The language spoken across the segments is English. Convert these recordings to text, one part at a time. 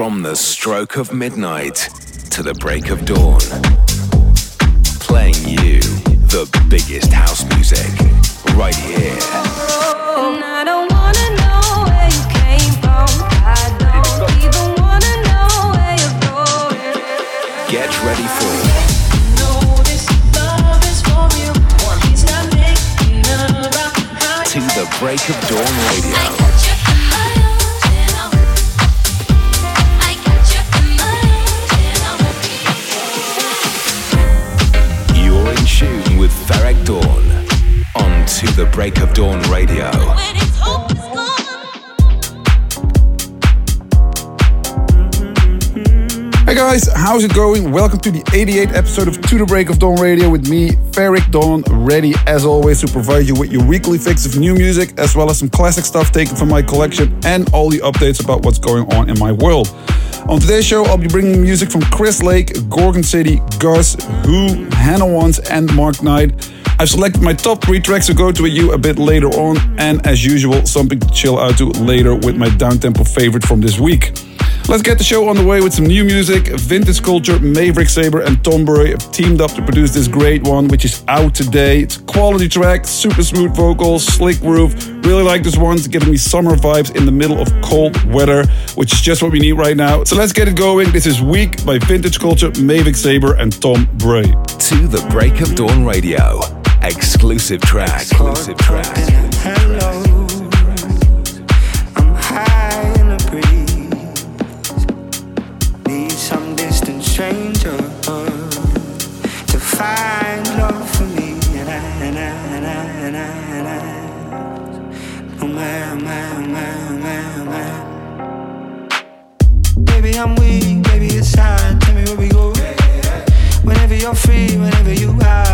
From the stroke of midnight to the break of dawn. Playing you the biggest house music right here. And I don't wanna know where you came from. I don't even wanna know where you're going. Get ready for To the Break of Dawn Radio. Tune Dawn on To the Break of Dawn Radio. Hey guys, how's it going? Welcome to the 88th episode of To the Break of Dawn Radio with me, Ferreck Dawn, ready as always to provide you with your weekly fix of new music as well as some classic stuff taken from my collection and all the updates about what's going on in my world. On today's show, I'll be bringing music from Chris Lake, Gorgon City, GUZ, Wh0, Hannah Wants, and Mark Knight. I've selected my top three tracks to go to with you a bit later on, and as usual, something to chill out to later with my downtempo favorite from this week. Let's get the show on the way with some new music. Vintage Culture, Maverick Sabre, and Tom Breu have teamed up to produce this great one, which is out today. It's a quality track, super smooth vocals, slick groove. Really like this one. It's giving me summer vibes in the middle of cold weather, which is just what we need right now. So let's get it going. This is Weak by Vintage Culture, Maverick Sabre, and Tom Breu. To the Break of Dawn Radio. Exclusive track. Exclusive track. Hello, for me. Oh my, my, my, my, my. Baby, I'm weak. Baby, it's hard. Tell me where we go. Whenever you're free, whenever you are,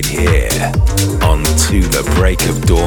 Tell the Break of feels.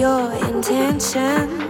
Your intention?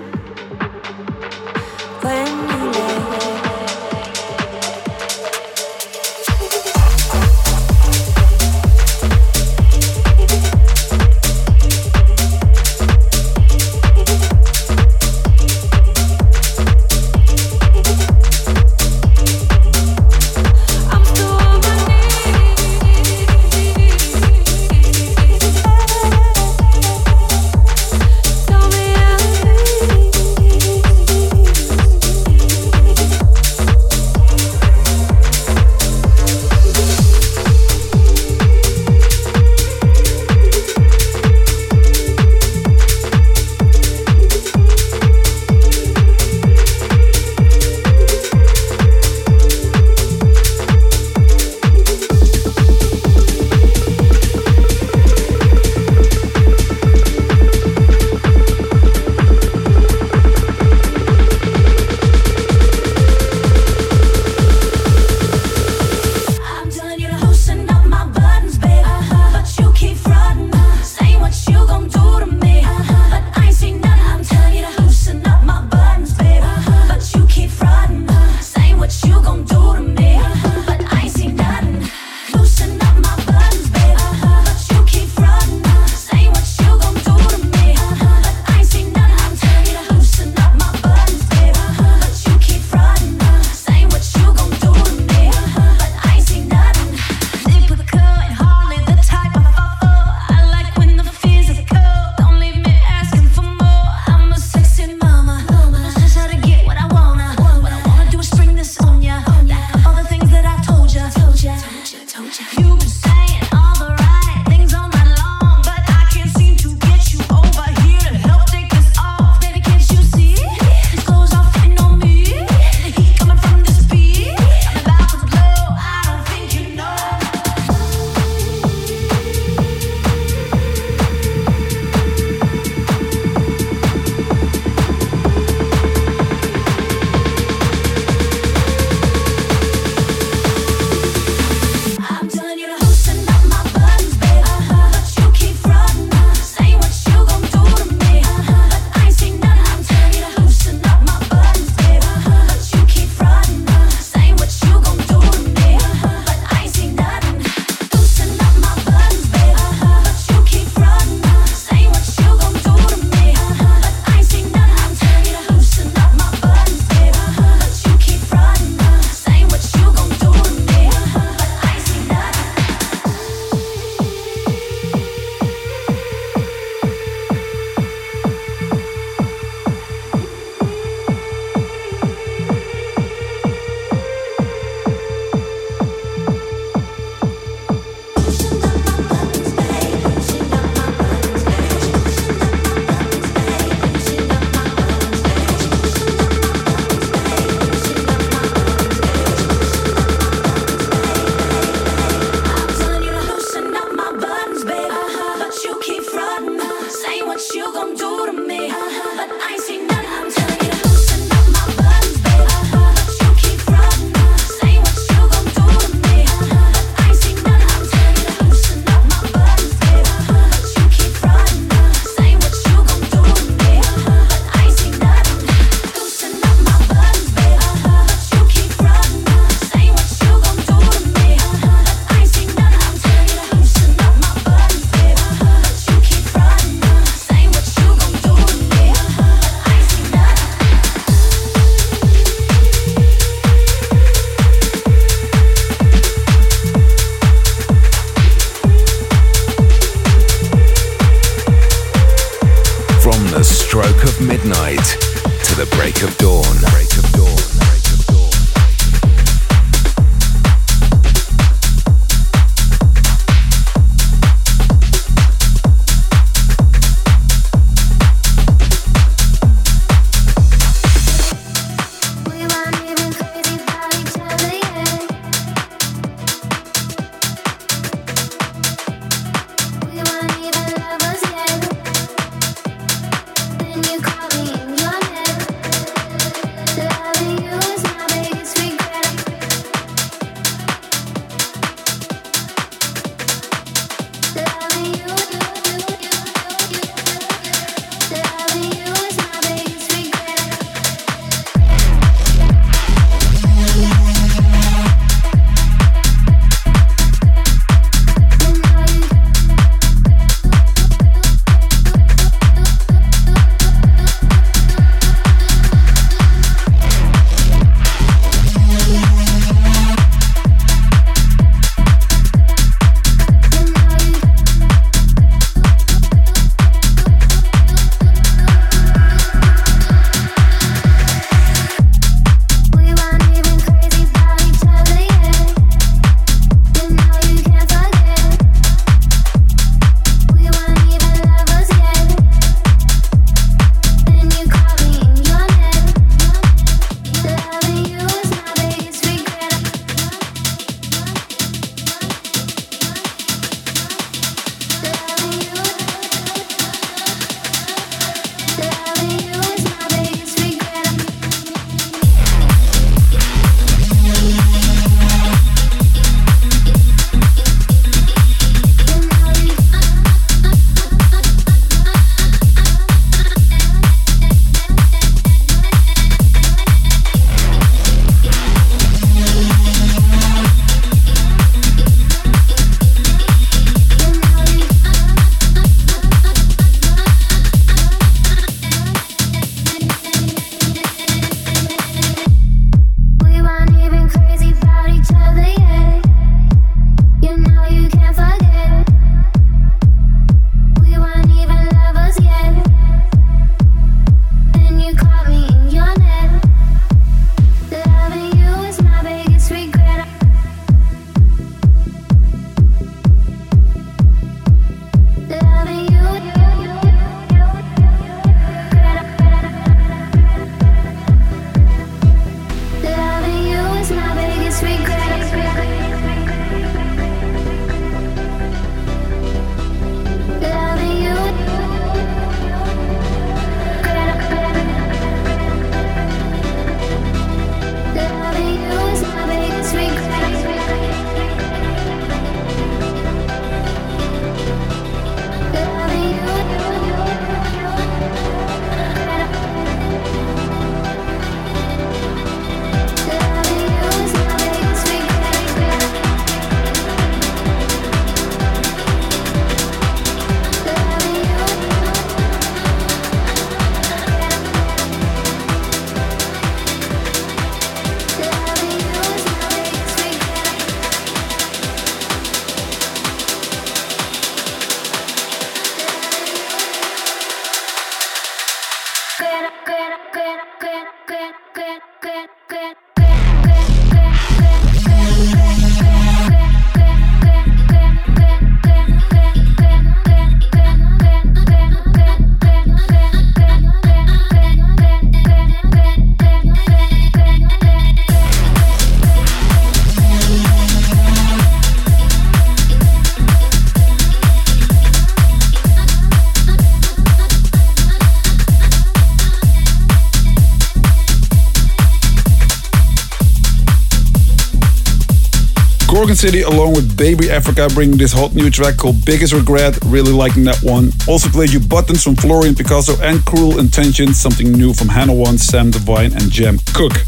Gorgon City along with BbyAfricka bringing this hot new track called Biggest Regret. Really liking that one. Also played you Buttons from Florian Picasso and Cruel Intentions, something new from Hannah Wants, Sam Divine and Jem Cooke.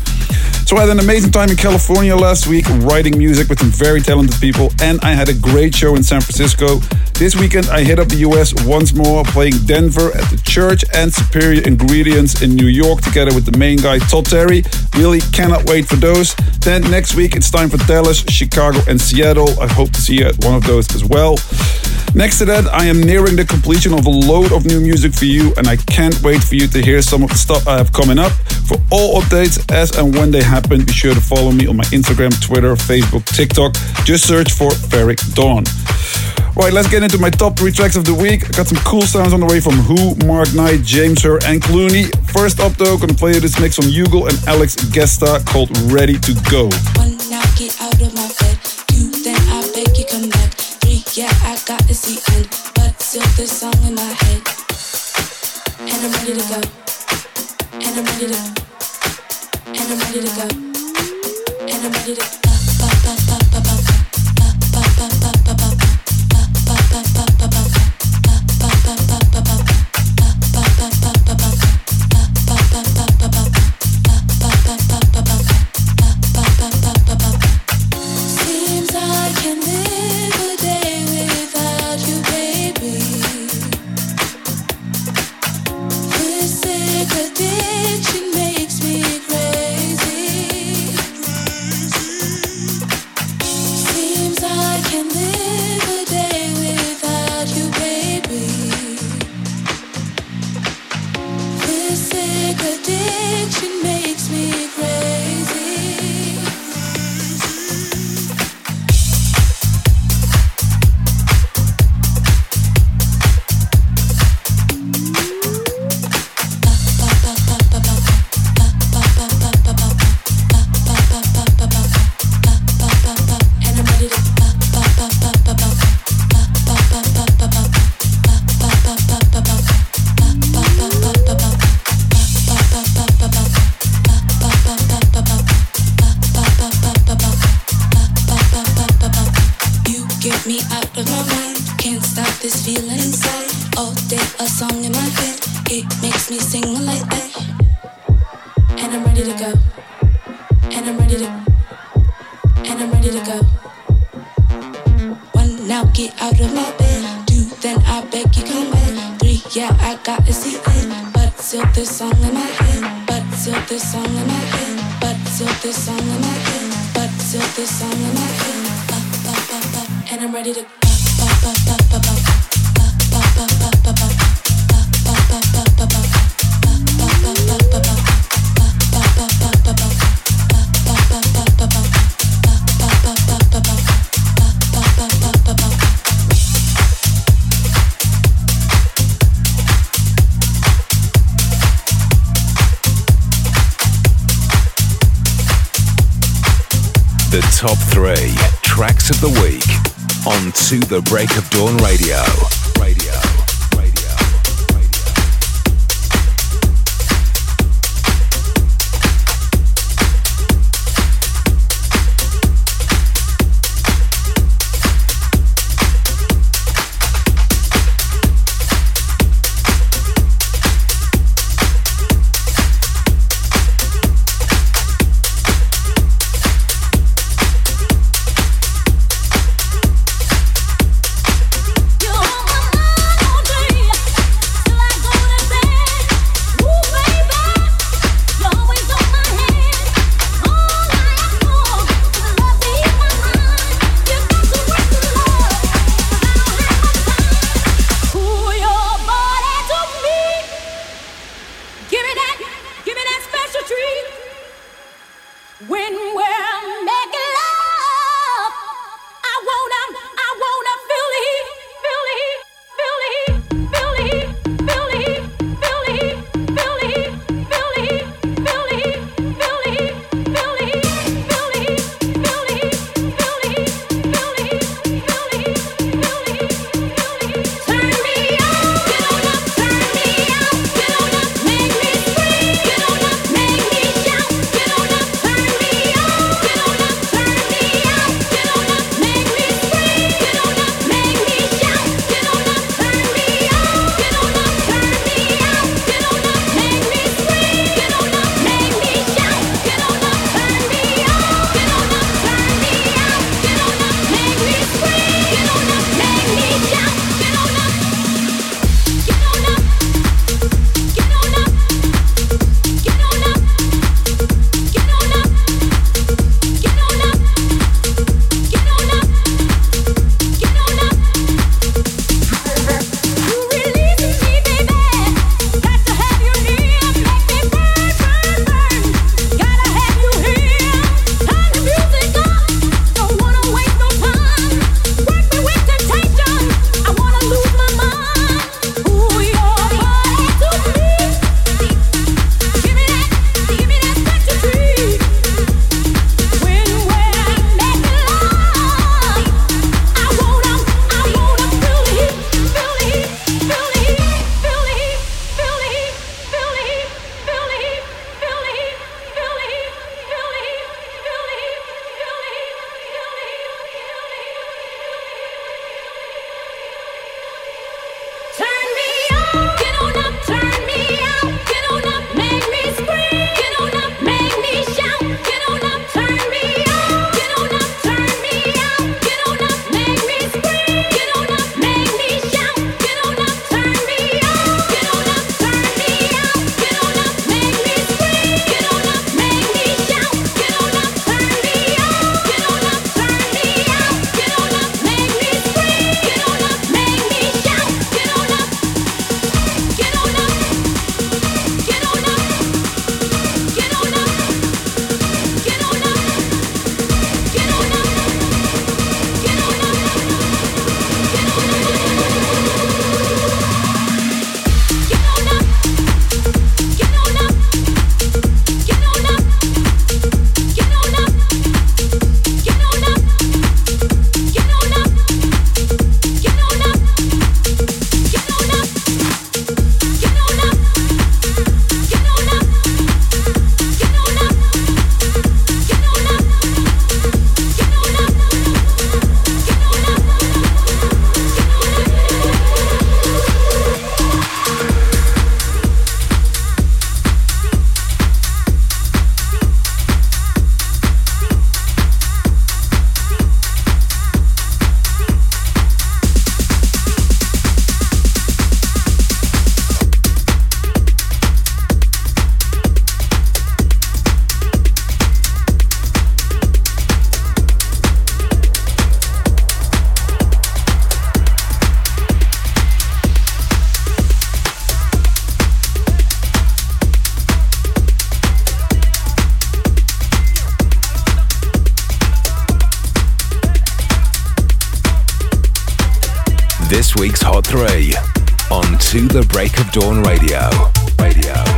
So I had an amazing time in California last week writing music with some very talented people and I had a great show in San Francisco. This weekend I hit up the US once more playing Denver at the Church and Superior Ingredients in New York together with the main guy Todd Terry. Really cannot wait for those. Then next week it's time for Dallas, Chicago and Seattle. I hope to see you at one of those as well. Next to that, I am nearing the completion of a load of new music for you, and I can't wait for you to hear some of the stuff I have coming up. For all updates, as and when they happen, be sure to follow me on my Instagram, Twitter, Facebook, TikTok. Just search for Ferreck Dawn. Right, let's get into my top three tracks of the week. I got some cool sounds on the way from Wh0, Mark Knight, James Hurr, and Cloonee. First up, though, gonna play this mix from HUGEL and Alex Guesta called Ready to Go. One now get out of my bed. Two then I beg you come back. Three yeah I got but still this song in my head. And I'm ready to go. And I'm ready to. And I'm ready to go. And I'm ready to. ba, me out of my mind. Can't stop this feeling inside. All day a song in my head. It makes To the Break of Dawn Radio. week's Hot 3 on To the Break of Dawn Radio. Radio.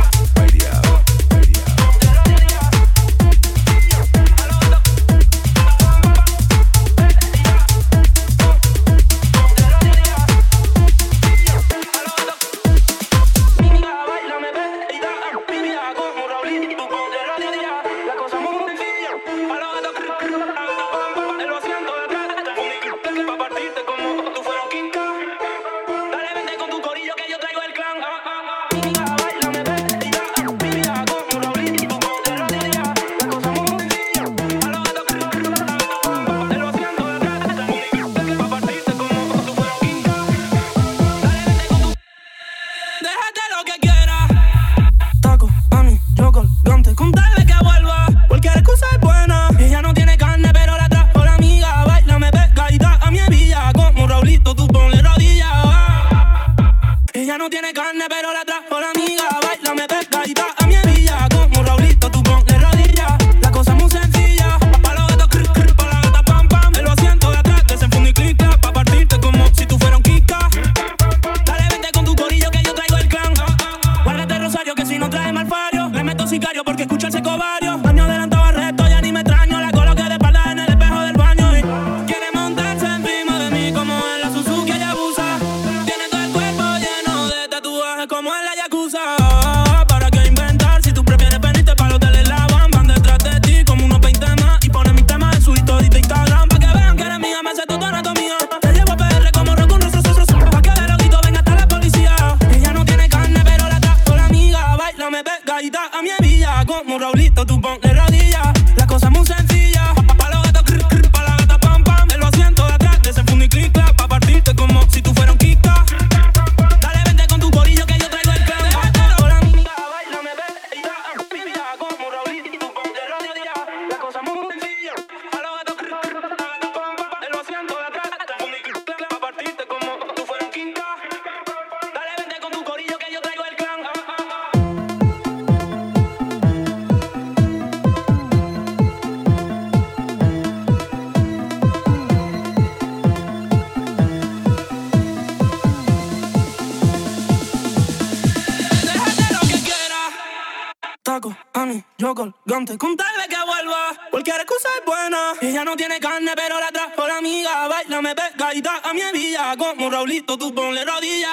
Como Raulito, tú ponle rodillas.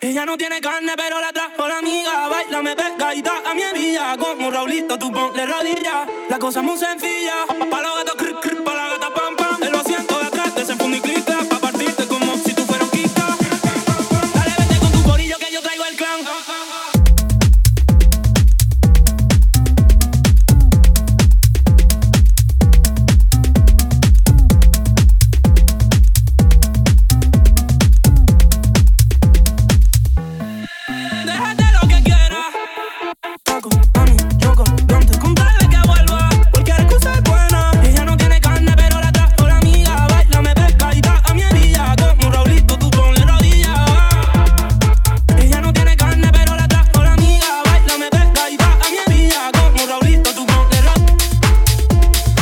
Ella no tiene carne, pero la trajo la amiga. Baila, me pega y da a mi hebilla. Como Raulito, tú ponle rodillas. La cosa es muy sencilla. Pa' los gatos,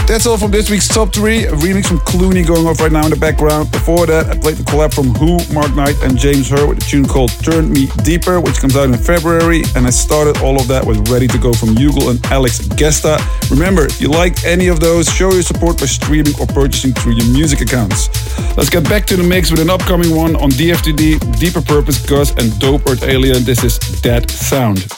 That's all from this week's top three. A remix from Cloonee going off right now in the background. Before that, I played the collab from Wh0, Mark Knight, and James Hurr with a tune called Turn Me Deeper, which comes out in February. And I started all of that with Ready to Go from HUGEL and Alex Guesta. Remember, if you like any of those, show your support by streaming or purchasing through your music accounts. Let's get back to the mix with an upcoming one on DFTD, Deeper Purpose, GUZ, and Dope Earth Alien. This is That Sound.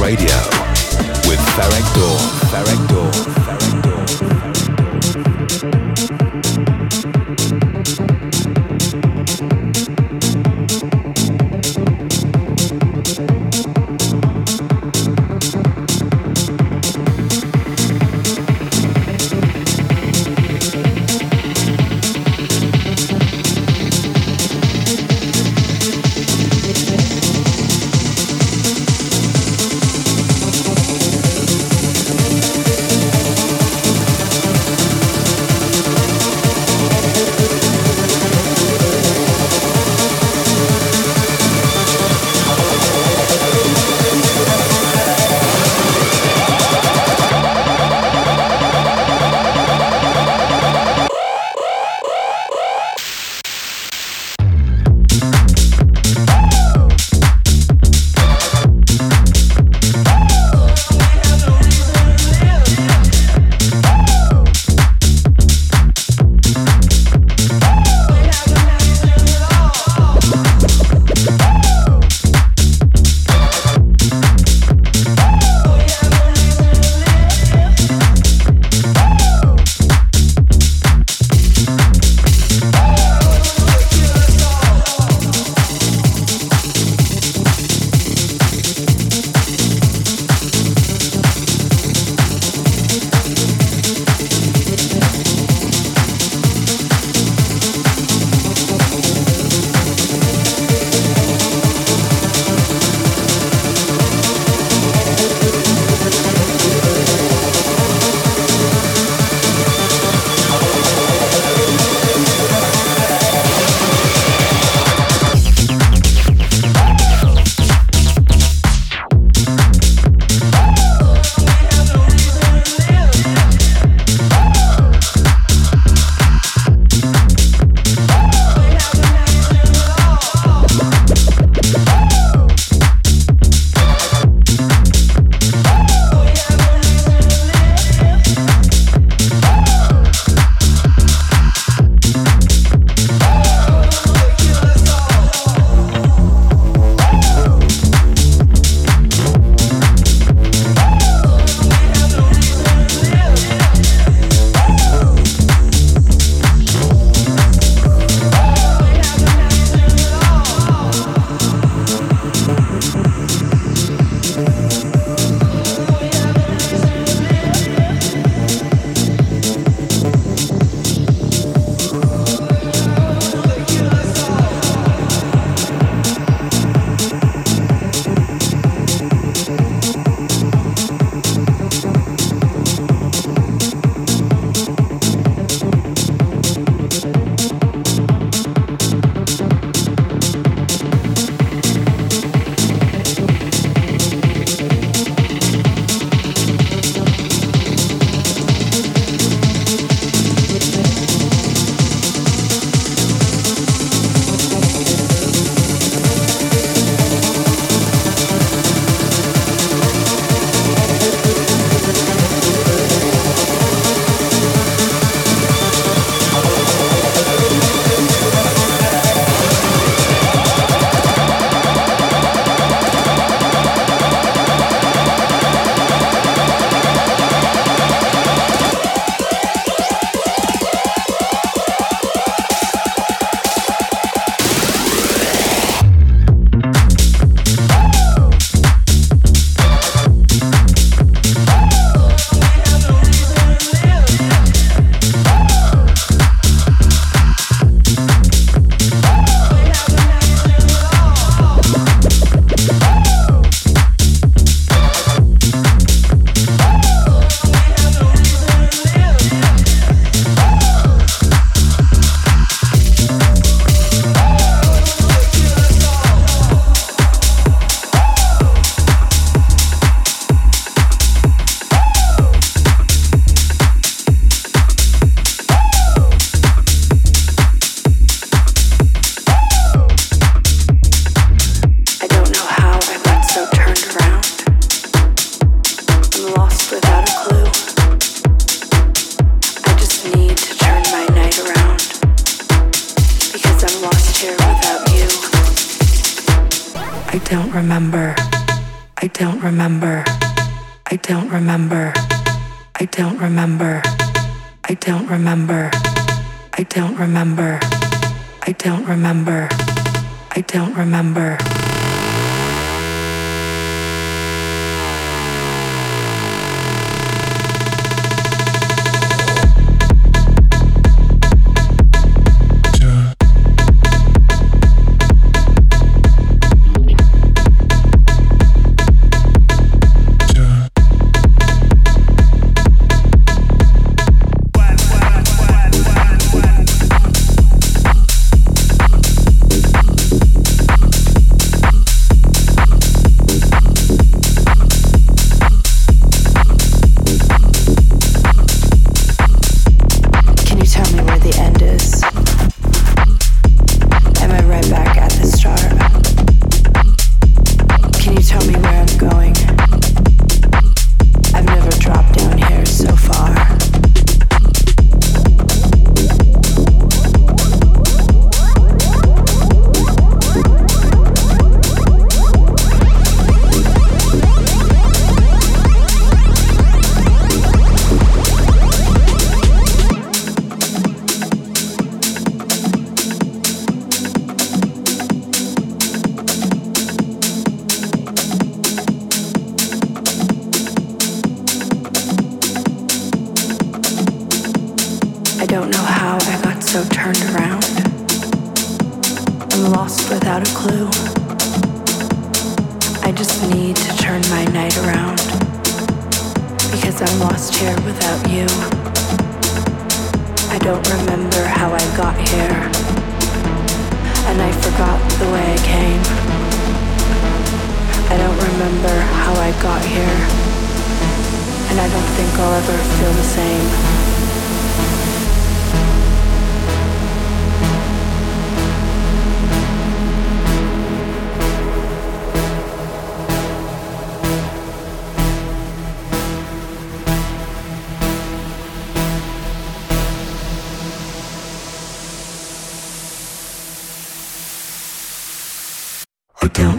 Radio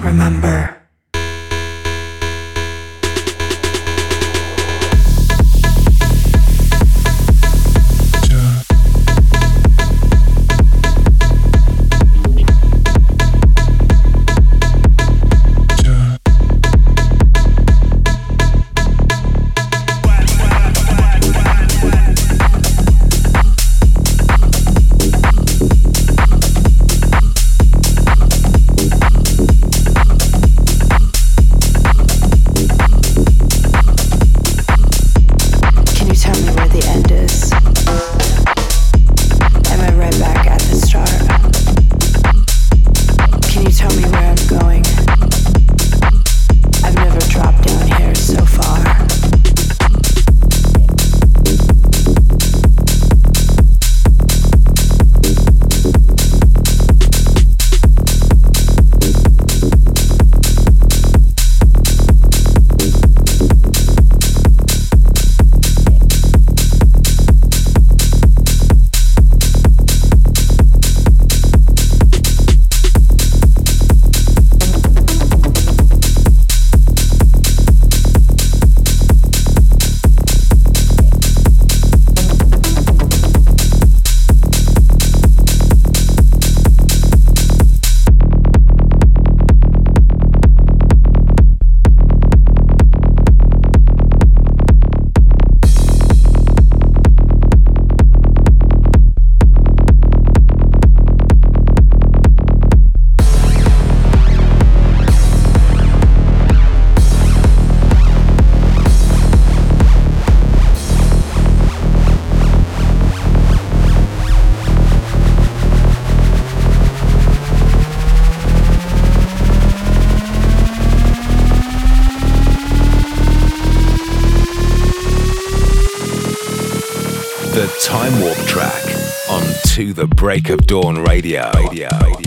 remember. The Break of Dawn Radio. Radio.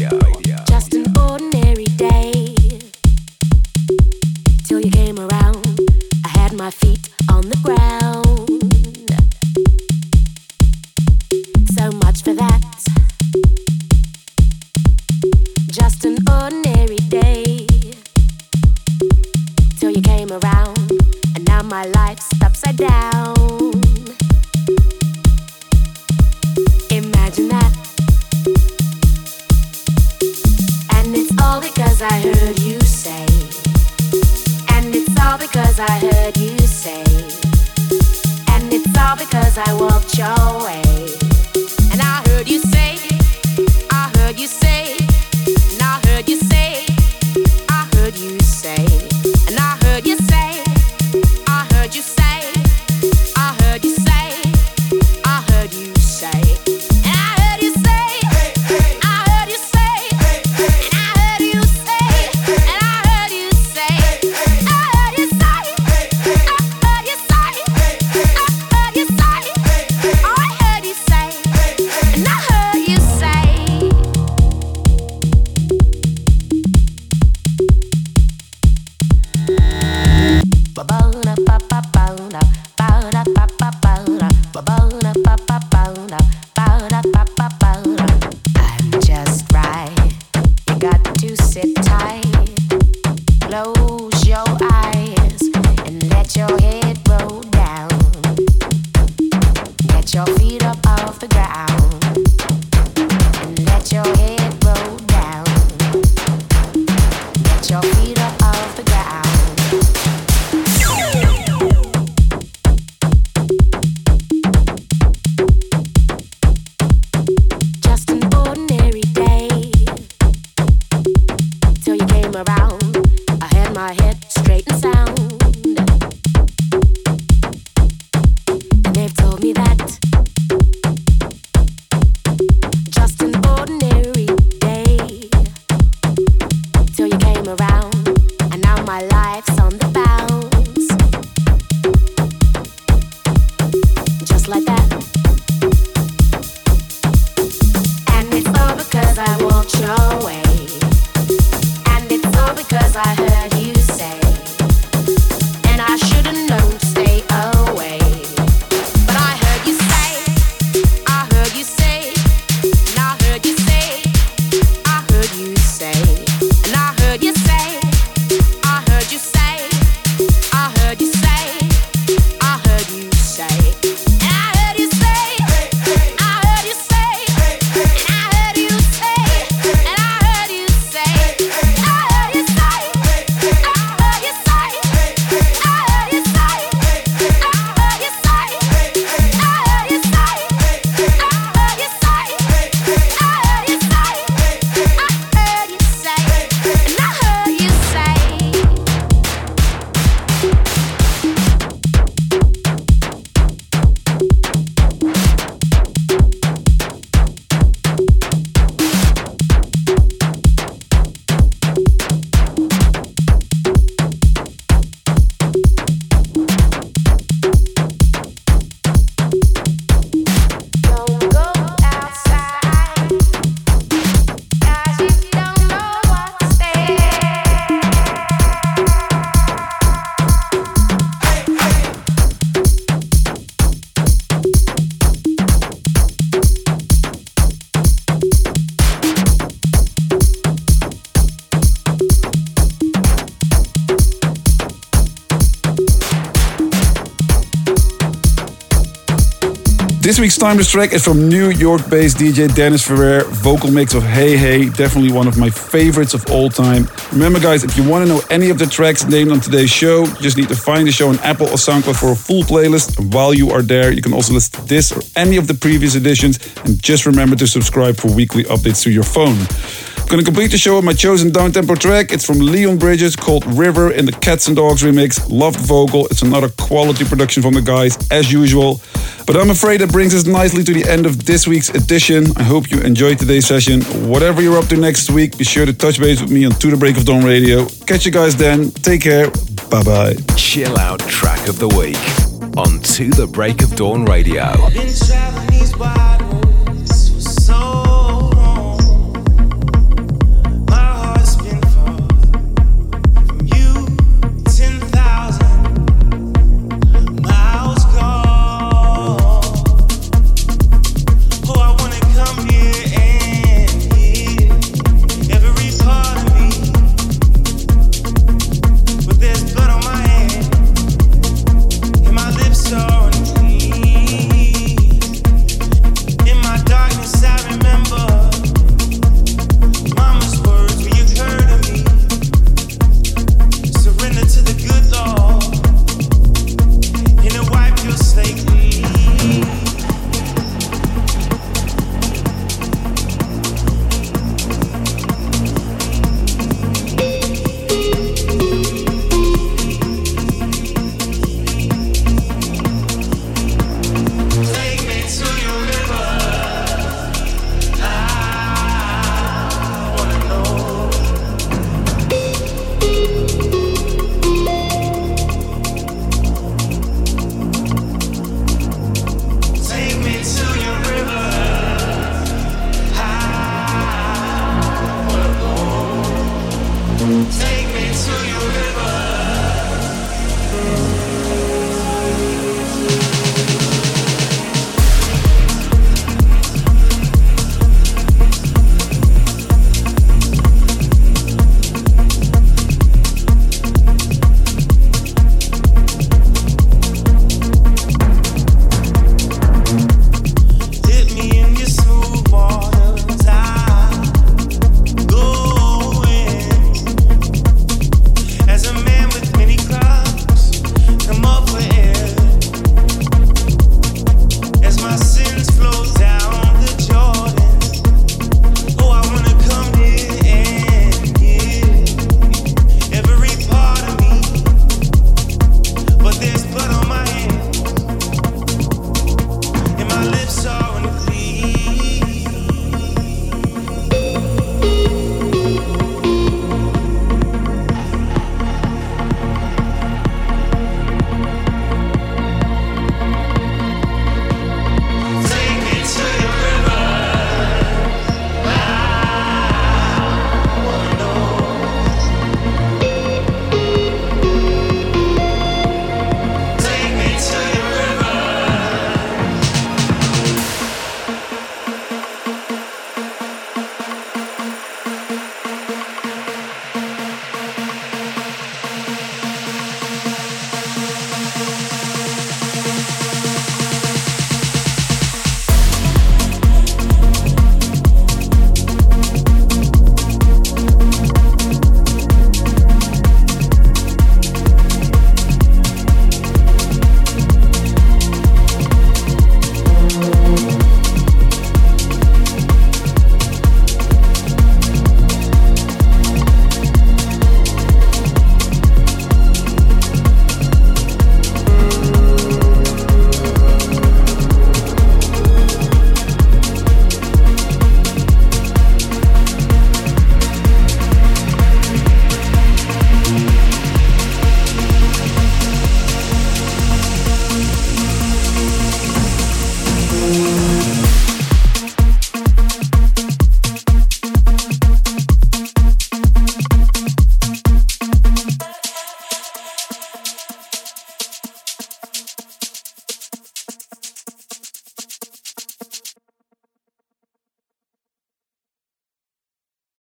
Week's timeless track is from New York-based DJ Dennis Ferrer, vocal mix of Hey Hey, definitely one of my favorites of all time. Remember guys, if you want to know any of the tracks named on today's show, you just need to find the show on Apple or SoundCloud for a full playlist. And while you are there, you can also listen to this or any of the previous editions. And just remember to subscribe for weekly updates to your phone. I'm gonna complete the show with my chosen down-tempo track. It's from Leon Bridges called River in the Catz 'n Dogz remix. Loved vocal. It's another quality production from the guys, as usual. But I'm afraid that brings us nicely to the end of this week's edition. I hope you enjoyed today's session. Whatever you're up to next week, be sure to touch base with me on To The Break of Dawn Radio. Catch you guys then. Take care. Bye-bye. Chill out track of the week on To The Break of Dawn Radio. Been traveling